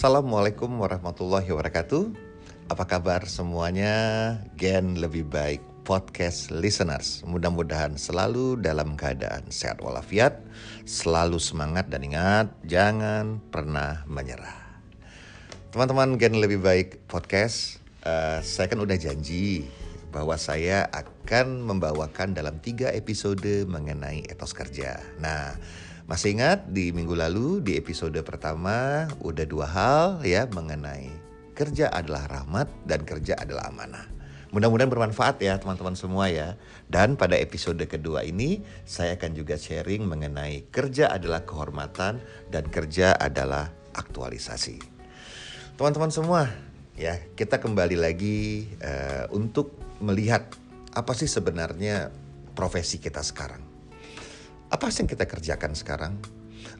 Assalamualaikum warahmatullahi wabarakatuh. Apa kabar semuanya? Gen lebih baik podcast listeners. Mudah-mudahan selalu dalam keadaan sehat walafiat, selalu semangat dan ingat jangan pernah menyerah. Teman-teman Gen lebih baik podcast, uh, saya kan udah janji bahwa saya akan membawakan dalam tiga episode mengenai etos kerja. Nah, masih ingat di minggu lalu di episode pertama udah dua hal ya mengenai kerja adalah rahmat dan kerja adalah amanah. Mudah-mudahan bermanfaat ya teman-teman semua ya. Dan pada episode kedua ini saya akan juga sharing mengenai kerja adalah kehormatan dan kerja adalah aktualisasi. Teman-teman semua, ya kita kembali lagi uh, untuk melihat apa sih sebenarnya profesi kita sekarang. Apa sih yang kita kerjakan sekarang?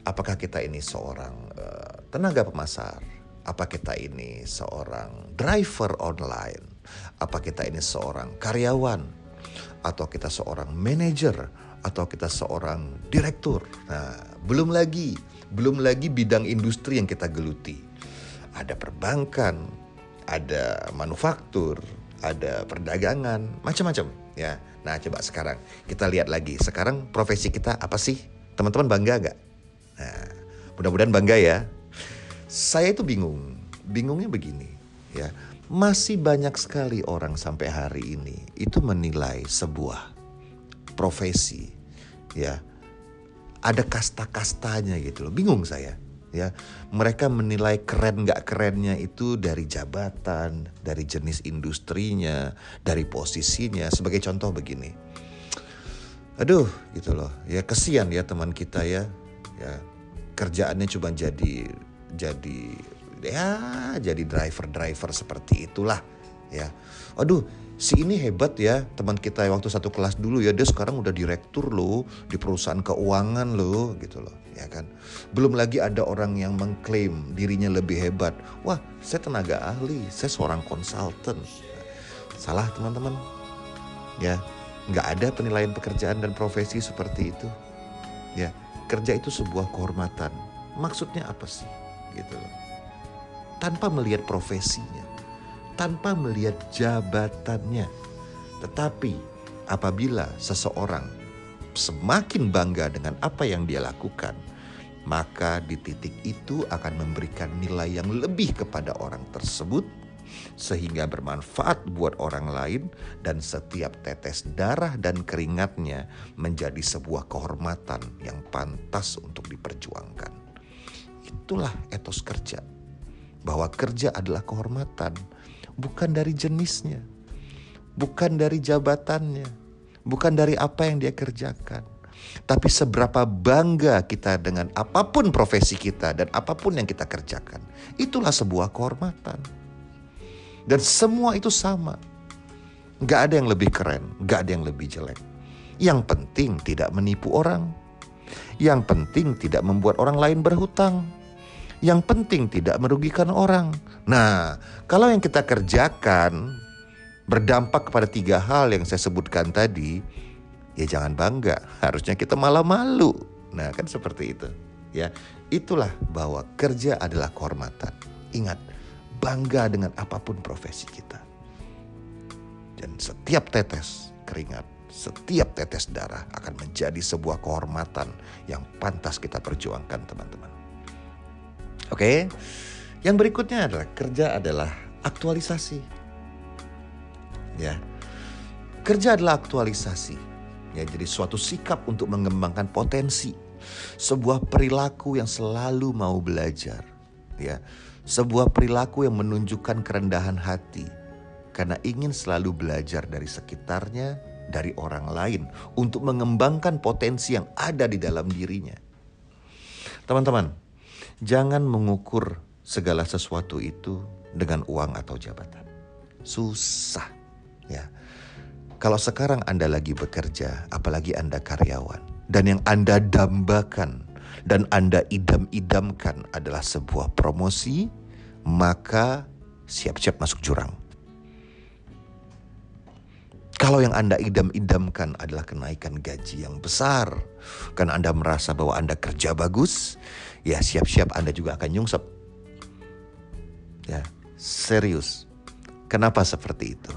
Apakah kita ini seorang uh, tenaga pemasar? Apa kita ini seorang driver online? Apa kita ini seorang karyawan? Atau kita seorang manajer? Atau kita seorang direktur? Nah, belum lagi, belum lagi bidang industri yang kita geluti. Ada perbankan, ada manufaktur, ada perdagangan, macam-macam ya. Nah, coba sekarang kita lihat lagi. Sekarang profesi kita apa sih? Teman-teman bangga gak? Nah, mudah-mudahan bangga ya. Saya itu bingung. Bingungnya begini, ya. Masih banyak sekali orang sampai hari ini itu menilai sebuah profesi, ya. Ada kasta-kastanya gitu loh. Bingung saya ya. Mereka menilai keren nggak kerennya itu dari jabatan dari jenis industrinya dari posisinya. Sebagai contoh begini. Aduh gitu loh. Ya kesian ya teman kita ya. Ya kerjaannya cuma jadi jadi ya jadi driver driver seperti itulah ya. Aduh si ini hebat ya teman kita waktu satu kelas dulu ya dia sekarang udah direktur loh di perusahaan keuangan loh gitu loh ya kan. Belum lagi ada orang yang mengklaim dirinya lebih hebat. Wah, saya tenaga ahli, saya seorang konsultan. Salah teman-teman. Ya, nggak ada penilaian pekerjaan dan profesi seperti itu. Ya, kerja itu sebuah kehormatan. Maksudnya apa sih? Gitu loh. Tanpa melihat profesinya, tanpa melihat jabatannya. Tetapi apabila seseorang semakin bangga dengan apa yang dia lakukan, maka di titik itu akan memberikan nilai yang lebih kepada orang tersebut sehingga bermanfaat buat orang lain dan setiap tetes darah dan keringatnya menjadi sebuah kehormatan yang pantas untuk diperjuangkan. Itulah etos kerja. Bahwa kerja adalah kehormatan, bukan dari jenisnya, bukan dari jabatannya, bukan dari apa yang dia kerjakan tapi seberapa bangga kita dengan apa pun profesi kita dan apa pun yang kita kerjakan. Itulah sebuah kehormatan. Dan semua itu sama. Gak ada yang lebih keren, gak ada yang lebih jelek. Yang penting tidak menipu orang. Yang penting tidak membuat orang lain berhutang. Yang penting tidak merugikan orang. Nah, kalau yang kita kerjakan berdampak kepada tiga hal yang saya sebutkan tadi, ya jangan bangga. Harusnya kita malah malu. Nah, kan seperti itu. Ya, itulah bahwa kerja adalah kehormatan. Ingat, bangga dengan apa pun profesi kita. Dan setiap tetes keringat, setiap tetes darah akan menjadi sebuah kehormatan yang pantas kita perjuangkan, teman-teman. Oke. Yang berikutnya adalah kerja adalah aktualisasi. Ya. Kerja adalah aktualisasi Ya, jadi suatu sikap untuk mengembangkan potensi, sebuah perilaku yang selalu mau belajar, ya. Sebuah perilaku yang menunjukkan kerendahan hati karena ingin selalu belajar dari sekitarnya, dari orang lain untuk mengembangkan potensi yang ada di dalam dirinya. Teman-teman, jangan mengukur segala sesuatu itu dengan uang atau jabatan. Susah, ya kalau sekarang Anda lagi bekerja, apalagi Anda karyawan, dan yang Anda dambakan dan Anda idam-idamkan adalah sebuah promosi, maka siap-siap masuk jurang. Kalau yang Anda idam-idamkan adalah kenaikan gaji yang besar, karena Anda merasa bahwa Anda kerja bagus, ya siap-siap Anda juga akan nyungsep. Ya, serius. Kenapa seperti itu?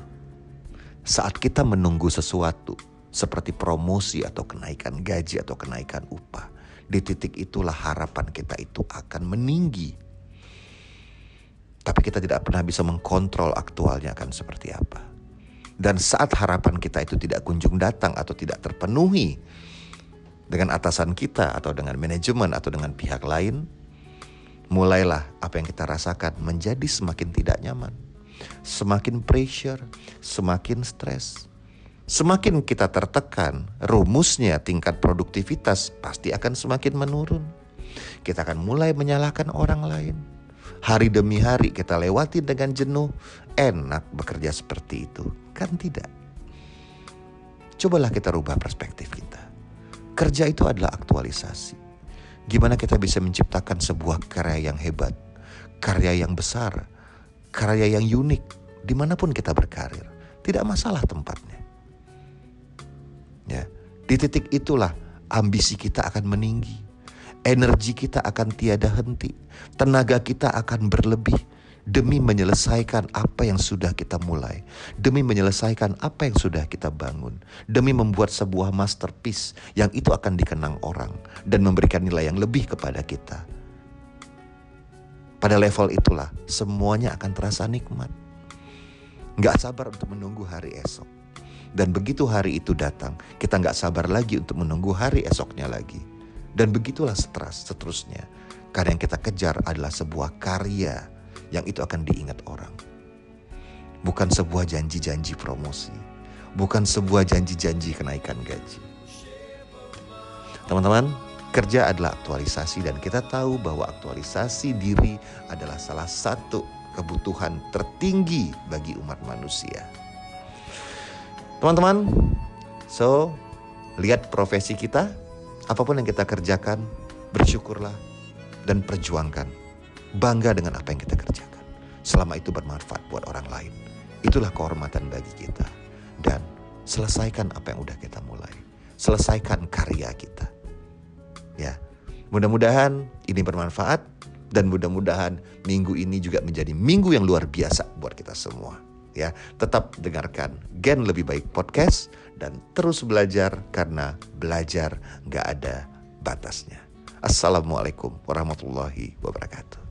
Saat kita menunggu sesuatu seperti promosi atau kenaikan gaji atau kenaikan upah, di titik itulah harapan kita itu akan meninggi. Tapi kita tidak pernah bisa mengkontrol aktualnya akan seperti apa. Dan saat harapan kita itu tidak kunjung datang atau tidak terpenuhi dengan atasan kita atau dengan manajemen atau dengan pihak lain, mulailah apa yang kita rasakan menjadi semakin tidak nyaman semakin pressure, semakin stres. Semakin kita tertekan, rumusnya tingkat produktivitas pasti akan semakin menurun. Kita akan mulai menyalahkan orang lain. Hari demi hari kita lewati dengan jenuh, enak bekerja seperti itu. Kan tidak. Cobalah kita rubah perspektif kita. Kerja itu adalah aktualisasi. Gimana kita bisa menciptakan sebuah karya yang hebat, karya yang besar, karya yang unik di mana pun kita berkarir. Tidak masalah tempatnya. Ya, di titik itulah ambisi kita akan meninggi. Energi kita akan tiada henti. Tenaga kita akan berlebih demi menyelesaikan apa yang sudah kita mulai, demi menyelesaikan apa yang sudah kita bangun, demi membuat sebuah masterpiece yang itu akan dikenang orang dan memberikan nilai yang lebih kepada kita. Pada level itulah semuanya akan terasa nikmat. Gak sabar untuk menunggu hari esok. Dan begitu hari itu datang, kita gak sabar lagi untuk menunggu hari esoknya lagi. Dan begitulah seteras, seterusnya. Karena yang kita kejar adalah sebuah karya yang itu akan diingat orang. Bukan sebuah janji-janji promosi. Bukan sebuah janji-janji kenaikan gaji. Teman-teman, Kerja adalah aktualisasi dan kita tahu bahwa aktualisasi diri adalah salah satu kebutuhan tertinggi bagi umat manusia. Teman-teman, so lihat profesi kita, apa pun yang kita kerjakan, bersyukurlah dan perjuangkan. Bangga dengan apa yang kita kerjakan. Selama itu bermanfaat buat orang lain. Itulah kehormatan bagi kita. Dan selesaikan apa yang udah kita mulai. Selesaikan karya kita. Ya, mudah-mudahan ini bermanfaat dan mudah-mudahan minggu ini juga menjadi minggu yang luar biasa buat kita semua. Ya, tetap dengarkan Gen Lebih Baik Podcast dan terus belajar karena belajar nggak ada batasnya. Assalamualaikum warahmatullahi wabarakatuh.